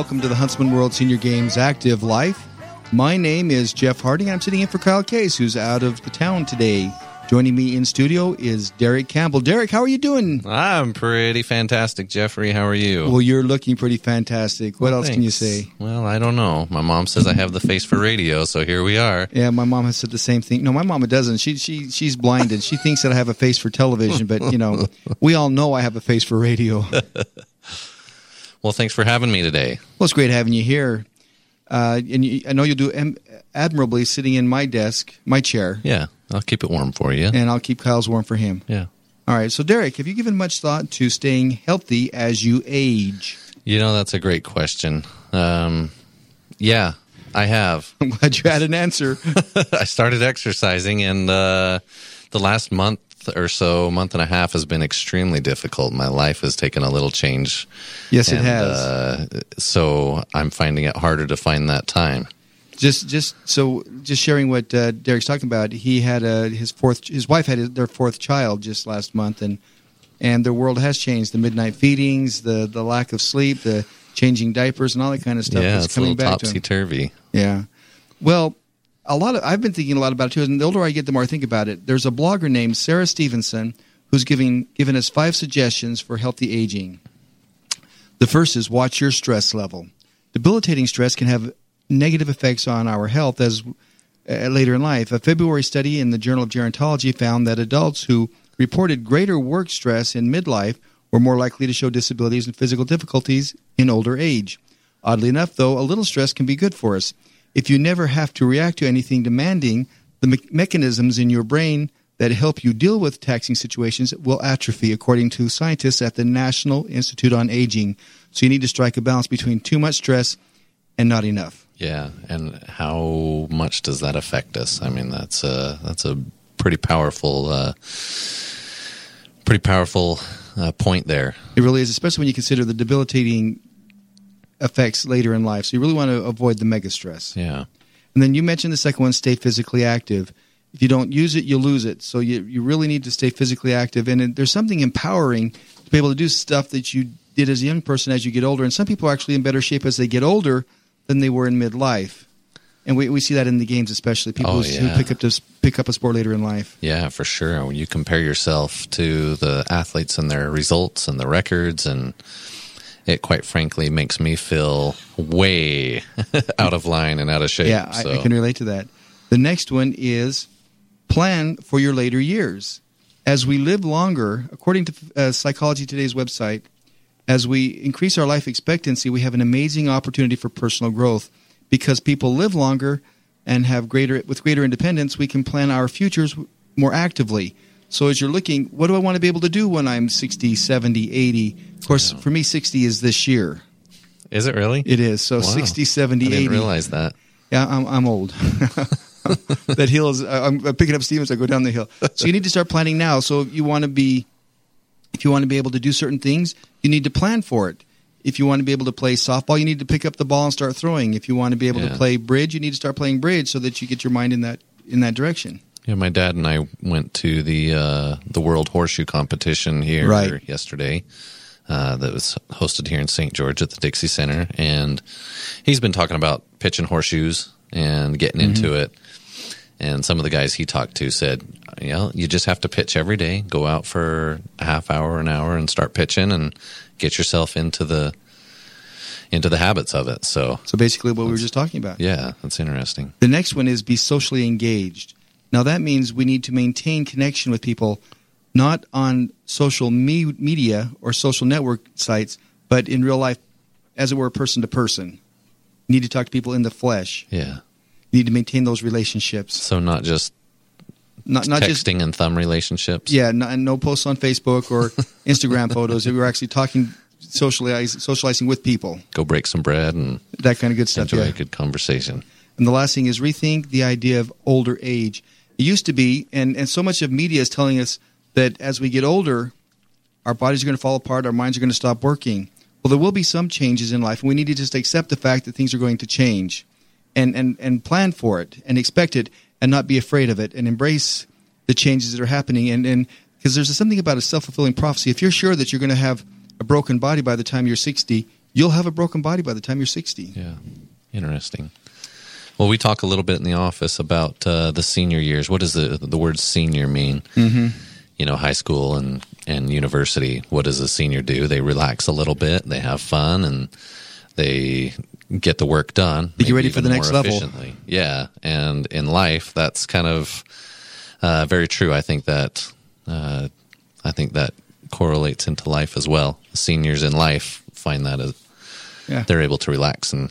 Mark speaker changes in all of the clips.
Speaker 1: welcome to the Huntsman World Senior Games Active Life. My name is Jeff Harding. I'm sitting in for Kyle Case, who's out of the town today. Joining me in studio is Derek Campbell. Derek, how are you doing?
Speaker 2: I'm pretty fantastic, Jeffrey. How are you?
Speaker 1: Well, you're looking pretty fantastic. What
Speaker 2: Well,
Speaker 1: else can you say?
Speaker 2: Well, I don't know. My mom says I have the face for radio, so here we are.
Speaker 1: Yeah, my mom has said the same thing. No, my mama doesn't. She she she's blinded. She thinks that I have a face for television, but you know, we all know I have a face for radio. Well,
Speaker 2: thanks for having me today.
Speaker 1: Well, it's great having you here. Uh, and you, I know you'll do am- admirably sitting in my desk, my chair,
Speaker 2: Yeah, I'll keep it warm for you.
Speaker 1: and I'll keep Kyle's warm for him.
Speaker 2: Yeah.
Speaker 1: All right. So, Derek, have you given much thought to staying healthy as you age?
Speaker 2: You know, that's a great question. Um, yeah, I have.
Speaker 1: I'm glad you had an answer.
Speaker 2: I started exercising, and uh, the last month or so, month and a half, has been extremely difficult. My life has taken a little change.
Speaker 1: Yes, it has.
Speaker 2: Uh, so I'm finding it harder to find that time.
Speaker 1: just just so just sharing what uh, Derek's talking about. He had uh, his fourth. His wife had his, their fourth child just last month, and and their world has changed. The midnight feedings, the the lack of sleep, the changing diapers, and all that kind of stuff
Speaker 2: yeah,
Speaker 1: is
Speaker 2: it's a
Speaker 1: coming back to
Speaker 2: topsy turvy.
Speaker 1: Yeah. Well, a lot of I've been thinking a lot about it too. And the older I get, the more I think about it. There's a blogger named Sarah Stevenson who's giving given us five suggestions for healthy aging. The first is watch your stress level. Debilitating stress can have negative effects on our health as uh, later in life. A February study in the Journal of Gerontology found that adults who reported greater work stress in midlife were more likely to show disabilities and physical difficulties in older age. Oddly enough, though, a little stress can be good for us. If you never have to react to anything demanding, the me- mechanisms in your brain that help you deal with taxing situations will atrophy, according to scientists at the National Institute on Aging. So you need to strike a balance between too much stress and not enough.
Speaker 2: Yeah, and how much does that affect us? I mean, that's a that's a pretty powerful, uh, pretty powerful uh, point there.
Speaker 1: It really is, especially when you consider the debilitating effects later in life. So you really want to avoid the mega stress.
Speaker 2: Yeah,
Speaker 1: And then you mentioned the second one, stay physically active. If you don't use it, you lose it. So you, you really need to stay physically active. And it, there's something empowering to be able to do stuff that you did as a young person as you get older. And some people are actually in better shape as they get older than they were in midlife. And we, we see that in the games, especially people
Speaker 2: Oh,
Speaker 1: who, who pick up this pick up a sport later in life.
Speaker 2: yeah, for sure. When you compare yourself to the athletes and their results and the records, and it quite frankly makes me feel way out of line and out of shape.
Speaker 1: Yeah, I. I can relate to that. The next one is plan for your later years. As we live longer, according to uh, Psychology Today's website, as we increase our life expectancy, we have an amazing opportunity for personal growth because people live longer and have greater with greater independence. We can plan our futures more actively. So as you're looking, what do I want to be able to do when I'm 60, 70, 80? Of course, for me 60 is this year.
Speaker 2: Is it really?
Speaker 1: It is. So
Speaker 2: Wow.
Speaker 1: 60, 70,
Speaker 2: I didn't
Speaker 1: 80.
Speaker 2: realize that.
Speaker 1: Yeah, I'm, I'm old. that hill is. I'm picking up steam as I go down the hill. So you need to start planning now. So if you want to be, if you want to be able to do certain things, you need to plan for it. If you want to be able to play softball, you need to pick up the ball and start throwing. If you want to be able to play bridge, you need to start playing bridge so that you get your mind in that in that direction.
Speaker 2: Yeah, my dad and I went to the uh, the World Horseshoe Competition here
Speaker 1: Right.
Speaker 2: yesterday. Uh, that was hosted here in St. George at the Dixie Center, and he's been talking about pitching horseshoes and getting into it. And some of the guys he talked to said, "You know, you just have to pitch every day. Go out for a half hour, an hour, and start pitching, and get yourself into the into the habits of it." So,
Speaker 1: So basically, what we were just talking about.
Speaker 2: yeah, that's interesting.
Speaker 1: The next one is be socially engaged. Now that means we need to maintain connection with people, not on social me- media or social network sites, but in real life, as it were, person to person. You need to talk to people in the flesh.
Speaker 2: Yeah.
Speaker 1: You need to maintain those relationships.
Speaker 2: So not just
Speaker 1: Not not
Speaker 2: texting
Speaker 1: just
Speaker 2: and thumb relationships.
Speaker 1: yeah, no, no posts on Facebook or Instagram photos. We were actually talking, socializing, socializing with people.
Speaker 2: Go break some bread and
Speaker 1: That kind of good stuff.
Speaker 2: enjoy
Speaker 1: yeah.
Speaker 2: a good conversation.
Speaker 1: And the last thing is rethink the idea of older age. It used to be, and, and so much of media is telling us that as we get older, our bodies are going to fall apart, our minds are going to stop working. Well, there will be some changes in life, and we need to just accept the fact that things are going to change and, and, and plan for it and expect it and not be afraid of it and embrace the changes that are happening. And because there's something about a self fulfilling prophecy. If you're sure that you're going to have a broken body by the time you're 60, you'll have a broken body by the time you're 60.
Speaker 2: Yeah, interesting. Well, we talk a little bit in the office about uh, the senior years. What does the the word senior mean? Mm-hmm. You know, high school and and university. What does a senior do? They relax a little bit. They have fun and they get the work done.
Speaker 1: Get ready for the next level.
Speaker 2: Yeah, and in life, that's kind of uh, very true. I think that uh, I think that correlates into life as well. Seniors in life find that as yeah. they're able to relax and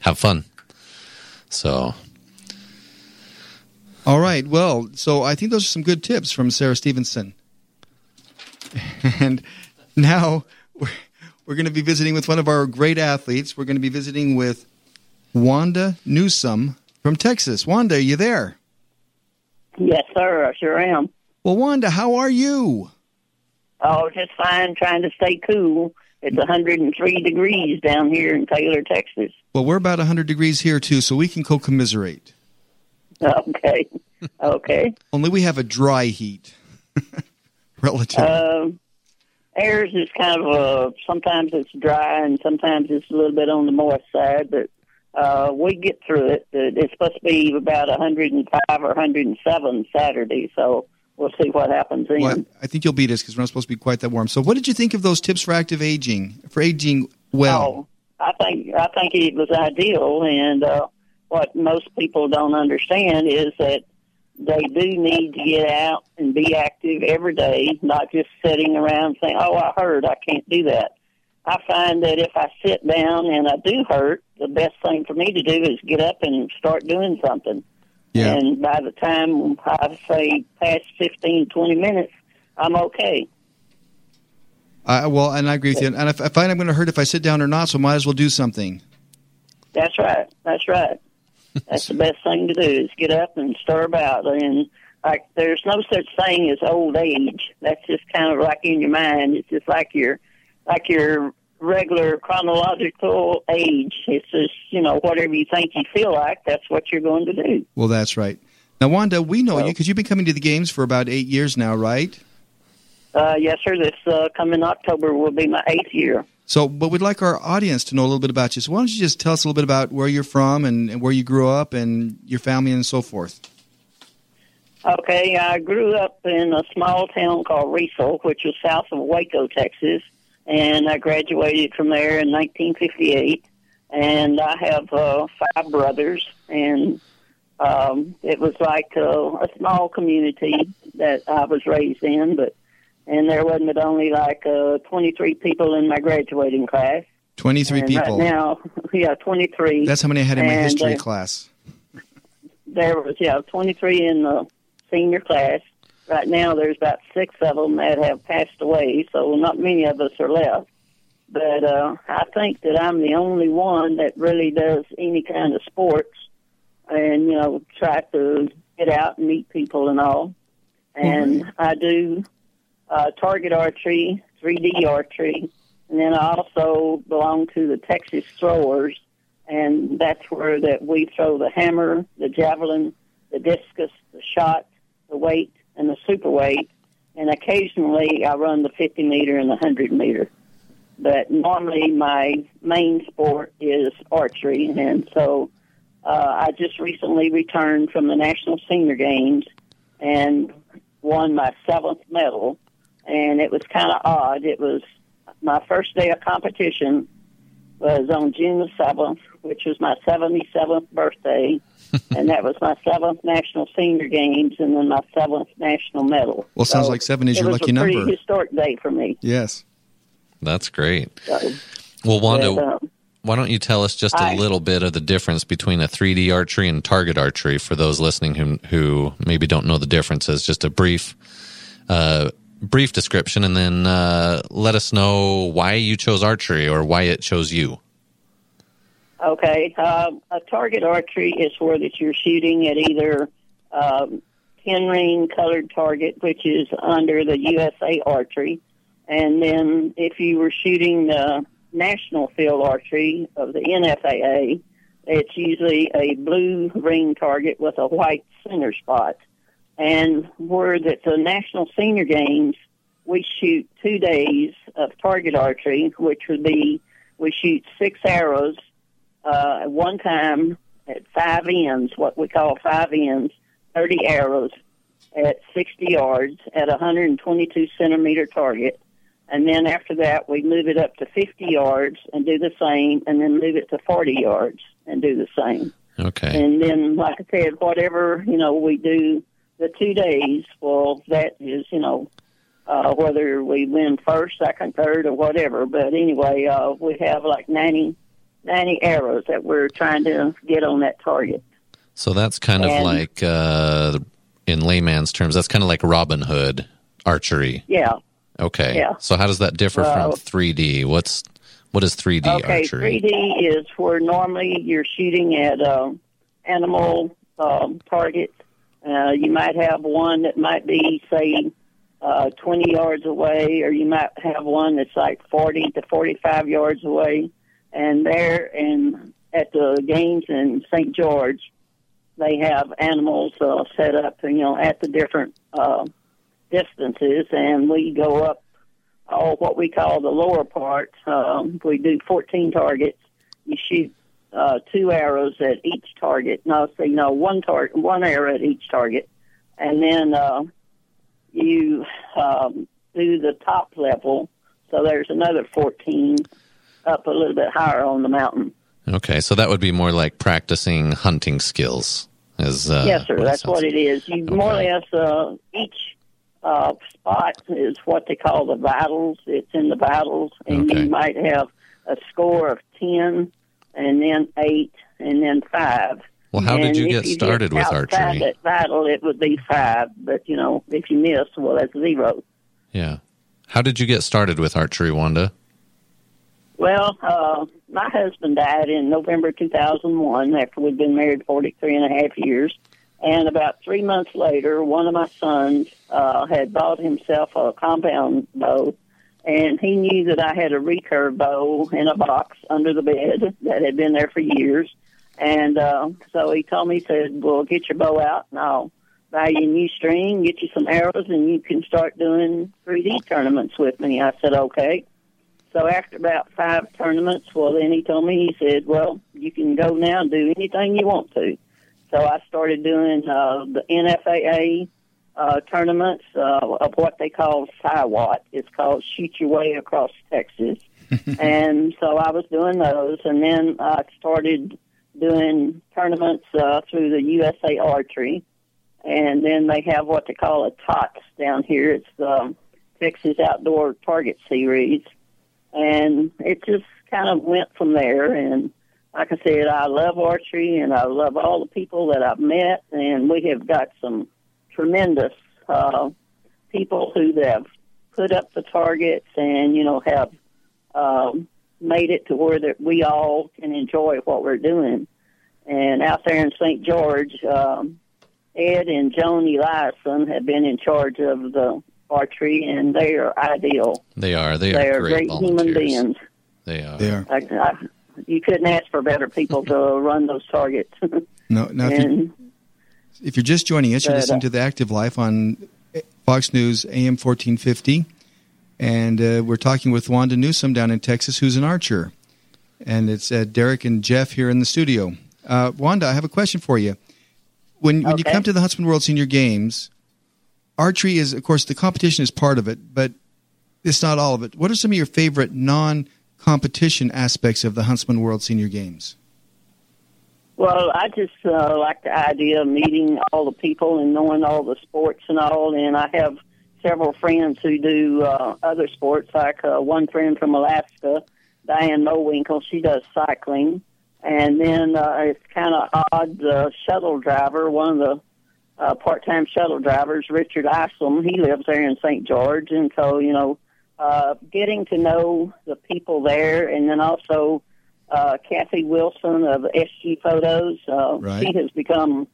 Speaker 2: have fun. So,
Speaker 1: all right. Well, so I think those are some good tips from Sarah Stevenson. And now we're, we're going to be visiting with one of our great athletes. We're going to be visiting with Wanda Newsom from Texas. Wanda, are you there?
Speaker 3: Yes, sir. I sure am.
Speaker 1: Well, Wanda, how are you?
Speaker 3: Oh, just fine. Trying to stay cool. It's 103 degrees down here in Taylor, Texas.
Speaker 1: Well, we're about 100 degrees here too, so we can co-commiserate.
Speaker 3: Okay. Okay.
Speaker 1: Only we have a dry heat. Relative.
Speaker 3: Uh, ours is kind of a, sometimes it's dry and sometimes it's a little bit on the moist side, but uh, we get through it. It's supposed to be about 105 or 107 Saturday, so we'll see what happens then. Well,
Speaker 1: I think you'll beat us because we're not supposed to be quite that warm. So, what did you think of those tips for active aging, for aging well?
Speaker 3: Oh, I think I think it was ideal, and uh, what most people don't understand is that they do need to get out and be active every day, not just sitting around saying, "Oh, I hurt, I can't do that." I find that if I sit down and I do hurt, the best thing for me to do is get up and start doing something. Yeah. And by the time I say past fifteen, twenty minutes, I'm okay.
Speaker 1: Uh, well, and I agree with you. And if I find I'm going to hurt if I sit down or not, so might as well do something.
Speaker 3: That's right. That's right. That's the best thing to do is get up and stir about. And like, there's no such thing as old age. That's just kind of like in your mind. It's just like your, like your regular chronological age. It's just, you know, whatever you think you feel like, that's what you're going to do.
Speaker 1: Well, that's right. Now, Wanda, we know well, you because you've been coming to the games for about eight years now, right?
Speaker 3: Uh, yes, sir. This uh, coming October will be my eighth year.
Speaker 1: So, but we'd like our audience to know a little bit about you. So, why don't you just tell us a little bit about where you're from and, and where you grew up and your family and so forth?
Speaker 3: Okay, I grew up in a small town called Riesel, which is south of Waco, Texas and I graduated from there in 1958. And I have uh, five brothers, and um, it was like a, a small community that I was raised in, but and there wasn't but only like uh, 23 people in my graduating class.
Speaker 1: 23
Speaker 3: and
Speaker 1: people.
Speaker 3: Right now, yeah, 23.
Speaker 1: That's how many I had in my and, history uh, class.
Speaker 3: There was yeah, 23 in the senior class, right now there's about six of them that have passed away, so not many of us are left. But uh, I think that I'm the only one that really does any kind of sports, and you know, try to get out and meet people and all. And mm-hmm. I do uh, target archery, 3D archery, and then I also belong to the Texas Throwers, and that's where that we throw the hammer, the javelin, the discus, the shot, the weight, and the super weight, and occasionally I run the 50 meter and the 100 meter. But normally my main sport is archery, and so uh, I just recently returned from the National Senior Games and won my seventh medal, and it was kind of odd. It was my first day of competition was on June the 7th, which was my 77th birthday, and that was my seventh national senior games, and then my seventh national medal.
Speaker 1: Well, so sounds like seven is your lucky number.
Speaker 3: It was a pretty historic day for me.
Speaker 1: Yes,
Speaker 2: that's great. So, well, Wanda, but, um, why don't you tell us just a I, little bit of the difference between a 3D archery and target archery for those listening who who maybe don't know the differences? Just a brief. Uh, brief description and then uh, let us know why you chose archery or why it chose you.
Speaker 3: Okay. Uh, a target archery is where that you're shooting at either um, pin ring colored target, which is under the USA archery, and then if you were shooting the national field archery of the NFAA, it's usually a blue ring target with a white center spot. And where that the national senior games, we shoot two days of target archery, which would be we shoot six arrows uh, at one time at five ends, what we call five ends, 30 arrows at 60 yards at a 122 centimeter target. And then after that, we move it up to 50 yards and do the same, and then move it to 40 yards and do the same.
Speaker 2: Okay.
Speaker 3: And then, like I said, whatever, you know, we do the two days, well, that is, you know, uh, whether we win first, second, third, or whatever. But anyway, uh, we have like 90, 90 arrows that we're trying to get on that target.
Speaker 2: So that's kind of like, uh, in layman's terms, that's kind of like Robin Hood archery.
Speaker 3: Yeah.
Speaker 2: Okay.
Speaker 3: Yeah.
Speaker 2: So how does that differ
Speaker 3: Well-
Speaker 2: from 3D? What's what is 3D
Speaker 3: Okay,
Speaker 2: archery?
Speaker 3: 3D is where normally you're shooting at uh, animal um, targets. Uh, you might have one that might be, say, uh, 20 yards away, or you might have one that's like 40 to 45 yards away. And there, and at the games in St. George, they have animals uh, set up, you know, at the different uh, distances, and we go up all what we call the lower part. Um, we do 14 targets. You shoot uh, two arrows at each target. No, say no, one target, one arrow at each target, and then uh, you um, do the top level. So there's another 14 up a little bit higher on the mountain.
Speaker 2: Okay, so that would be more like practicing hunting skills. As uh,
Speaker 3: yes, sir.
Speaker 2: what
Speaker 3: That's what it is. You more or less uh, each uh, spot is what they call the vitals. It's in the vitals, and
Speaker 2: Okay.
Speaker 3: you might have a score of ten, and then eight, and then five.
Speaker 2: Well, how did you get started with
Speaker 3: outside
Speaker 2: archery?
Speaker 3: That vital, it would be five, but you know, if you miss, well, that's zero.
Speaker 2: Yeah. How did you get started with archery, Wanda?
Speaker 3: Well, uh, my husband died in November 2001 after we'd been married 43 and a half years. And about three months later, one of my sons uh, had bought himself a compound bow, and he knew that I had a recurve bow in a box under the bed that had been there for years. And uh, so he told me, he said, well, get your bow out, and I'll buy you a new string, get you some arrows, and you can start doing 3D tournaments with me. I said, okay. So after about five tournaments, well, then he told me, he said, well, you can go now and do anything you want to. So I started doing uh, the NFAA uh, tournaments uh, of what they call SYWAT. It's called Shoot Your Way Across Texas. and so I was doing those, and then I started doing tournaments uh, through the USA Archery. And then they have what they call a TOTS down here. It's the Texas Outdoor Target Series and it just kind of went from there. And like I said, I love archery, and I love all the people that I've met, and we have got some tremendous uh, people who have put up the targets, and you know have um, made it to where that we all can enjoy what we're doing. And out there in St. George, um, Ed and Joan Eliason have been in charge of the archery, and they are ideal.
Speaker 2: They are. They,
Speaker 3: They
Speaker 2: are
Speaker 3: are
Speaker 2: great,
Speaker 3: great human beings.
Speaker 2: They are.
Speaker 1: They are.
Speaker 3: I, I, you couldn't ask for better people to run those targets.
Speaker 1: No, now if, you,
Speaker 3: and
Speaker 1: if you're just joining us, you're
Speaker 3: But, uh,
Speaker 1: listening to the Active Life on Fox News AM 1450, and uh, we're talking with Wanda Newsom down in Texas, who's an archer, and it's uh, Derek and Jeff here in the studio. Uh, Wanda, I have a question for you. When when you come to the Huntsman World Senior Games, archery is, of course, the competition is part of it, but it's not all of it. What are some of your favorite non-competition aspects of the Huntsman World Senior Games?
Speaker 3: well, I just uh, like the idea of meeting all the people and knowing all the sports and all. And I have several friends who do uh, other sports, like uh, one friend from Alaska, Diane Mowinkle. She does cycling. And then uh, it's kind of odd. The shuttle driver, one of the uh, part-time shuttle drivers, Richard Isom, he lives there in St. George, and so you know, uh, getting to know the people there, and then also uh, Kathy Wilson of SG Photos. Uh,
Speaker 1: Right.
Speaker 3: She has become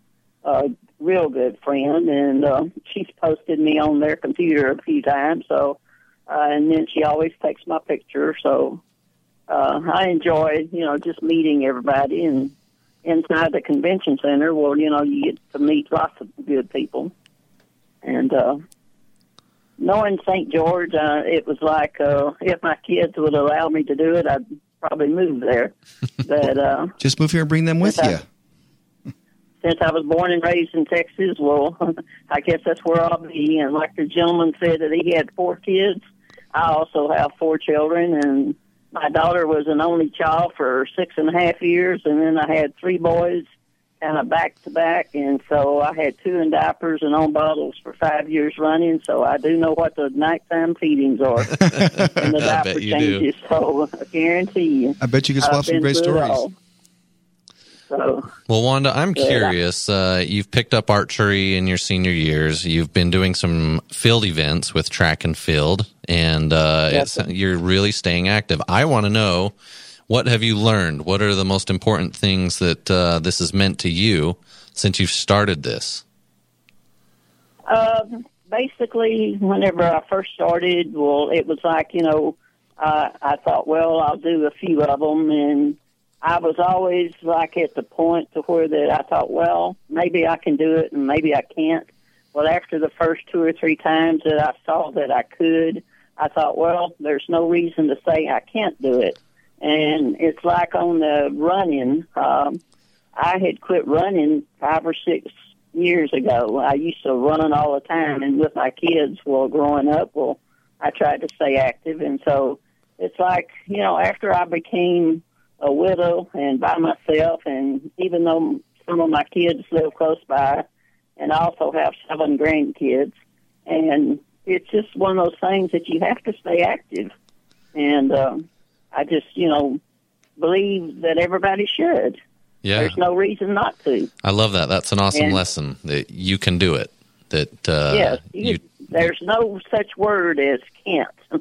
Speaker 3: a real good friend, and uh, she's posted me on their computer a few times. So, uh, and then she always takes my picture. So, uh, I enjoy you know just meeting everybody and inside the convention center. Well, you know you get to meet lots of good people, and uh, knowing St. George, uh, it was like uh, if my kids would allow me to do it, I'd probably move there. but uh,
Speaker 1: Just move here and bring them with you.
Speaker 3: I- since I was born and raised in Texas, well, I guess that's where I'll be. And like the gentleman said that he had four kids, I also have four children, and my daughter was an only child for six and a half years, and then I had three boys, kind of back to back, and so I had two in diapers and on bottles for five years running. So I do know what the nighttime feedings are and the
Speaker 2: I
Speaker 3: diaper
Speaker 2: bet you do.
Speaker 3: changes. So I guarantee you,
Speaker 1: I bet you can swap some great stories.
Speaker 3: all. So
Speaker 2: Well, Wanda, I'm
Speaker 3: Yeah.
Speaker 2: curious. Uh, you've picked up archery in your senior years. You've been doing some field events with track and field, and uh,
Speaker 3: Yes,
Speaker 2: it's, you're really staying active. I want to know what have you learned? What are the most important things that uh, this has meant to you since you've started this?
Speaker 3: Um, basically, whenever I first started, well, it was like you know, uh, I thought, well, I'll do a few of them, and I was always like at the point to where that I thought, well, maybe I can do it, and maybe I can't. Well, after the first two or three times that I saw that I could, I thought, well, there's no reason to say I can't do it. And it's like on the running. Um, I had quit running five or six years ago. I used to run all the time, and with my kids, well, growing up, well, I tried to stay active, and so it's like you know, after I became a widow and by myself, and even though some of my kids live close by, and I also have seven grandkids, and it's just one of those things that you have to stay active, and um, I just you know believe that everybody should.
Speaker 2: Yeah,
Speaker 3: There's no reason not to.
Speaker 2: I love that. That's an awesome
Speaker 3: And-
Speaker 2: lesson that you can do it. That uh,
Speaker 3: yes, you,
Speaker 2: you
Speaker 3: there's no such word as can't.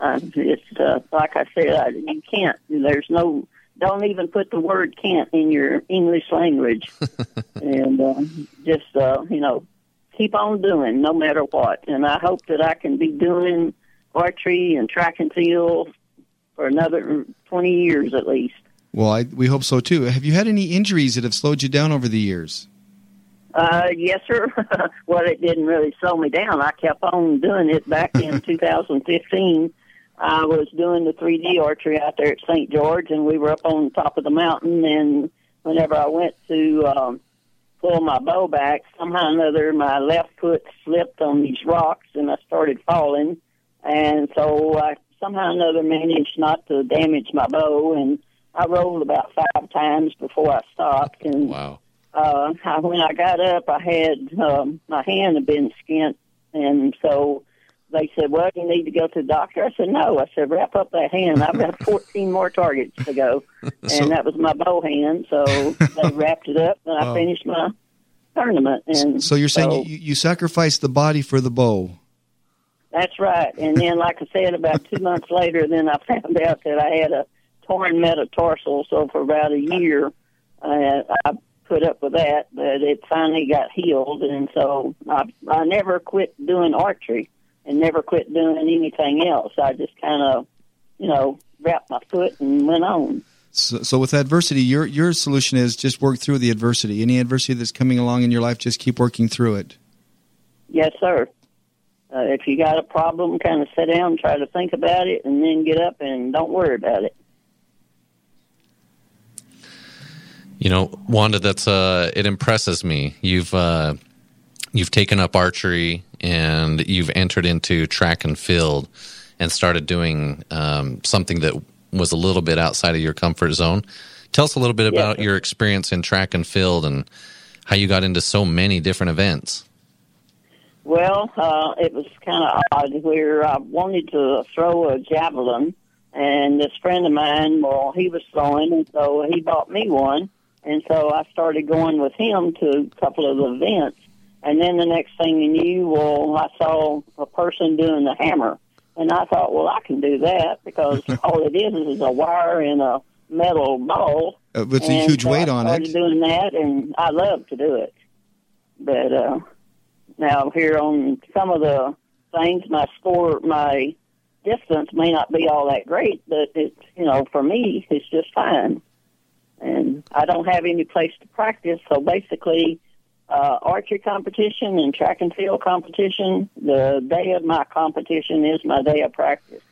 Speaker 3: uh, it's uh, like I said, I, you can't. There's no. Don't even put the word can't in your English language, and uh, just uh, you know, keep on doing no matter what. And I hope that I can be doing archery and track and field for another twenty years at least.
Speaker 1: Well, I, we hope so too. Have you had any injuries that have slowed you down over the years?
Speaker 3: Uh, yes, sir. well, it didn't really slow me down. I kept on doing it back in 2015. I was doing the 3D archery out there at St. George, and we were up on top of the mountain. And whenever I went to um, pull my bow back, somehow or another, my left foot slipped on these rocks, and I started falling. And so I somehow or another managed not to damage my bow, and I rolled about five times before I stopped. And
Speaker 2: wow.
Speaker 3: uh, I, when I got up, I had um, my hand had been skint, and so they said, "Well, you need to go to the doctor." I said, "No." I said, "Wrap up that hand. I've got 14 more targets to go," and
Speaker 1: So-
Speaker 3: that was my bow hand. So they wrapped it up, and I
Speaker 1: Oh.
Speaker 3: finished my tournament. And
Speaker 1: So you're saying
Speaker 3: so-
Speaker 1: you, you sacrificed the body for the bow.
Speaker 3: That's right. And then, like I said, about two months later, then I found out that I had a torn metatarsal. So for about a year, uh, I put up with that, but it finally got healed. And so I, I never quit doing archery and never quit doing anything else. I just kind of, you know, wrapped my foot and went on.
Speaker 1: So, so with adversity, your your solution is just work through the adversity. Any adversity that's coming along in your life, just keep working through it.
Speaker 3: Yes, sir. Uh, if you got a problem, kind of sit down, try to think about it, and then get up and don't worry about it.
Speaker 2: You know, Wanda, that's uh, it impresses me. You've uh, you've taken up archery and you've entered into track and field and started doing um, something that was a little bit outside of your comfort zone. Tell us a little bit about
Speaker 3: sir.
Speaker 2: your experience in track and field and how you got into so many different events.
Speaker 3: Well, uh, it was kind of odd where I wanted to throw a javelin, and this friend of mine, well, he was throwing, and so he bought me one, and so I started going with him to a couple of events, and then the next thing you knew, well, I saw a person doing the hammer, and I thought, well, I can do that because all it is is a wire and a metal ball,
Speaker 1: Uh, with a huge
Speaker 3: so
Speaker 1: weight on it.
Speaker 3: I started doing that, and I love to do it. But uh, now here on some of the things, my score, my distance may not be all that great, but it's you know for me it's just fine. And I don't have any place to practice, so basically, uh, archery competition and track and field competition. The day of my competition is my day of practice.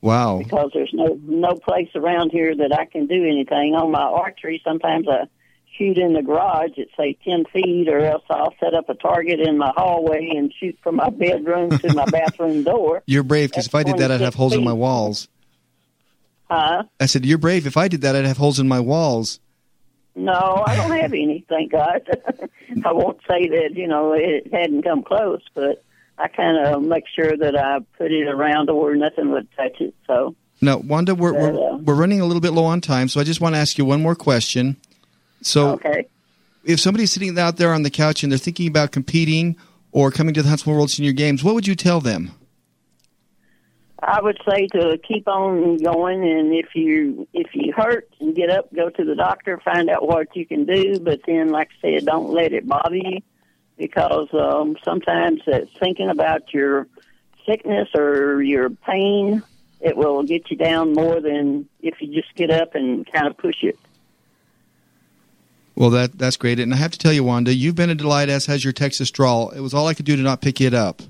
Speaker 1: Wow.
Speaker 3: because there's no no place around here that I can do anything on my archery. Sometimes I shoot in the garage at say ten feet, or else I'll set up a target in my hallway and shoot from my bedroom to my bathroom door.
Speaker 1: You're brave because if I did that, I'd have
Speaker 3: 26
Speaker 1: holes in my walls.
Speaker 3: Huh?
Speaker 1: I said, "You're brave. If I did that, I'd have holes in my walls."
Speaker 3: No, I don't have any, thank God. I won't say that, you know, it hadn't come close, but I kind of make sure that I put it around to where nothing would touch it. So,
Speaker 1: Now, Wanda, we're we're,
Speaker 3: Yeah.
Speaker 1: Uh, we're running a little bit low on time, so I just want to ask you one more question. So,
Speaker 3: okay.
Speaker 1: if somebody's sitting out there on the couch and they're thinking about competing or coming to the Huntsman World Senior Games, what would you tell them?
Speaker 3: I would say to keep on going, and if you if you hurt, and get up, go to the doctor, find out what you can do. But then, like I said, don't let it bother you, because um, sometimes thinking about your sickness or your pain, it will get you down more than if you just get up and kind of push it.
Speaker 1: Well, that that's great, and I have to tell you, Wanda, you've been a delight. As has your Texas drawl. It was all I could do to not pick it up.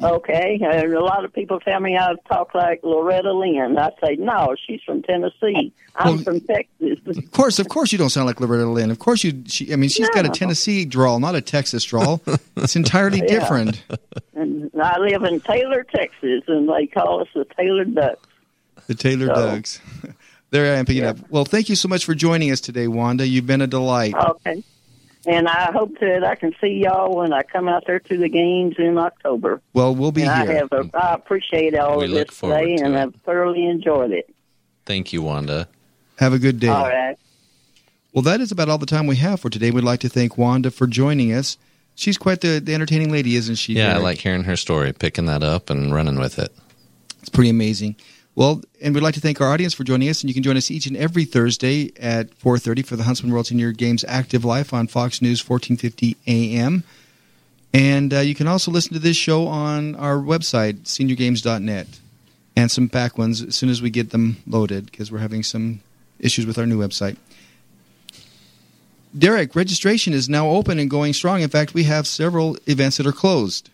Speaker 3: Okay, and a lot of people tell me I talk like Loretta Lynn. I say no, she's from Tennessee. I'm
Speaker 1: Well-
Speaker 3: from Texas.
Speaker 1: Of course, of course, you don't sound like Loretta Lynn. Of course, you. She, I mean, she's got a Tennessee drawl, not a Texas drawl. it's entirely
Speaker 3: Yeah.
Speaker 1: different.
Speaker 3: And I live in Taylor, Texas, and they call us the Taylor Ducks.
Speaker 1: The Taylor
Speaker 3: So-
Speaker 1: Dugs. there I am picking
Speaker 3: Yeah.
Speaker 1: up. Well, thank you so much for joining us today, Wanda. You've been a delight.
Speaker 3: Okay. And I hope that I can see y'all when I come out there to the games in October.
Speaker 1: Well, we'll be
Speaker 3: and I have a, I appreciate all
Speaker 2: We
Speaker 3: of
Speaker 2: look
Speaker 3: this today,
Speaker 2: to
Speaker 3: and
Speaker 2: it.
Speaker 3: I've thoroughly enjoyed it.
Speaker 2: Thank you, Wanda.
Speaker 1: Have a good day.
Speaker 3: All right.
Speaker 1: Well, that is about all the time we have for today. We'd like to thank Wanda for joining us. She's quite the, the entertaining lady, isn't she?
Speaker 2: Yeah, I like hearing her story, picking that up and running with it.
Speaker 1: It's pretty amazing. Well, and we'd like to thank our audience for joining us, and you can join us each and every Thursday at 4.30 for the Huntsman World Senior Games Active Life on Fox News 1450 AM. And uh, you can also listen to this show on our website, seniorgames.net, and some back ones as soon as we get them loaded, because we're having some issues with our new website. Derek, registration is now open and going strong. In fact, we have several events that are closed.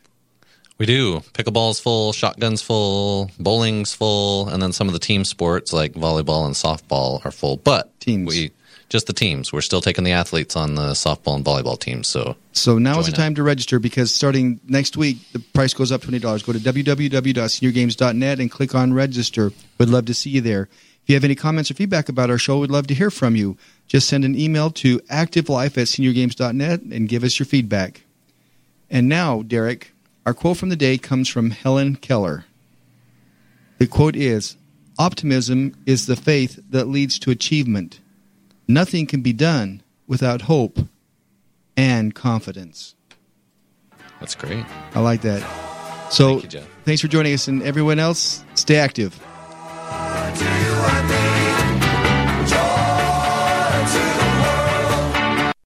Speaker 2: We do. Pickleball's full, shotgun's full, bowling's full, and then some of the team sports like volleyball and softball are full. But
Speaker 1: Teams.
Speaker 2: we just the teams. We're still taking the athletes on the softball and volleyball teams. So
Speaker 1: So now is the time to register because starting next week, the price goes up $20. Go to www.seniorgames.net and click on register. We'd love to see you there. If you have any comments or feedback about our show, we'd love to hear from you. Just send an email to activelife at seniorgames.net and give us your feedback. And now, Derek, our quote from the day comes from Helen Keller. The quote is Optimism is the faith that leads to achievement. Nothing can be done without hope and confidence.
Speaker 2: that's great.
Speaker 1: I like that. So,
Speaker 2: Thank you,
Speaker 1: thanks for joining us, and everyone else, stay active.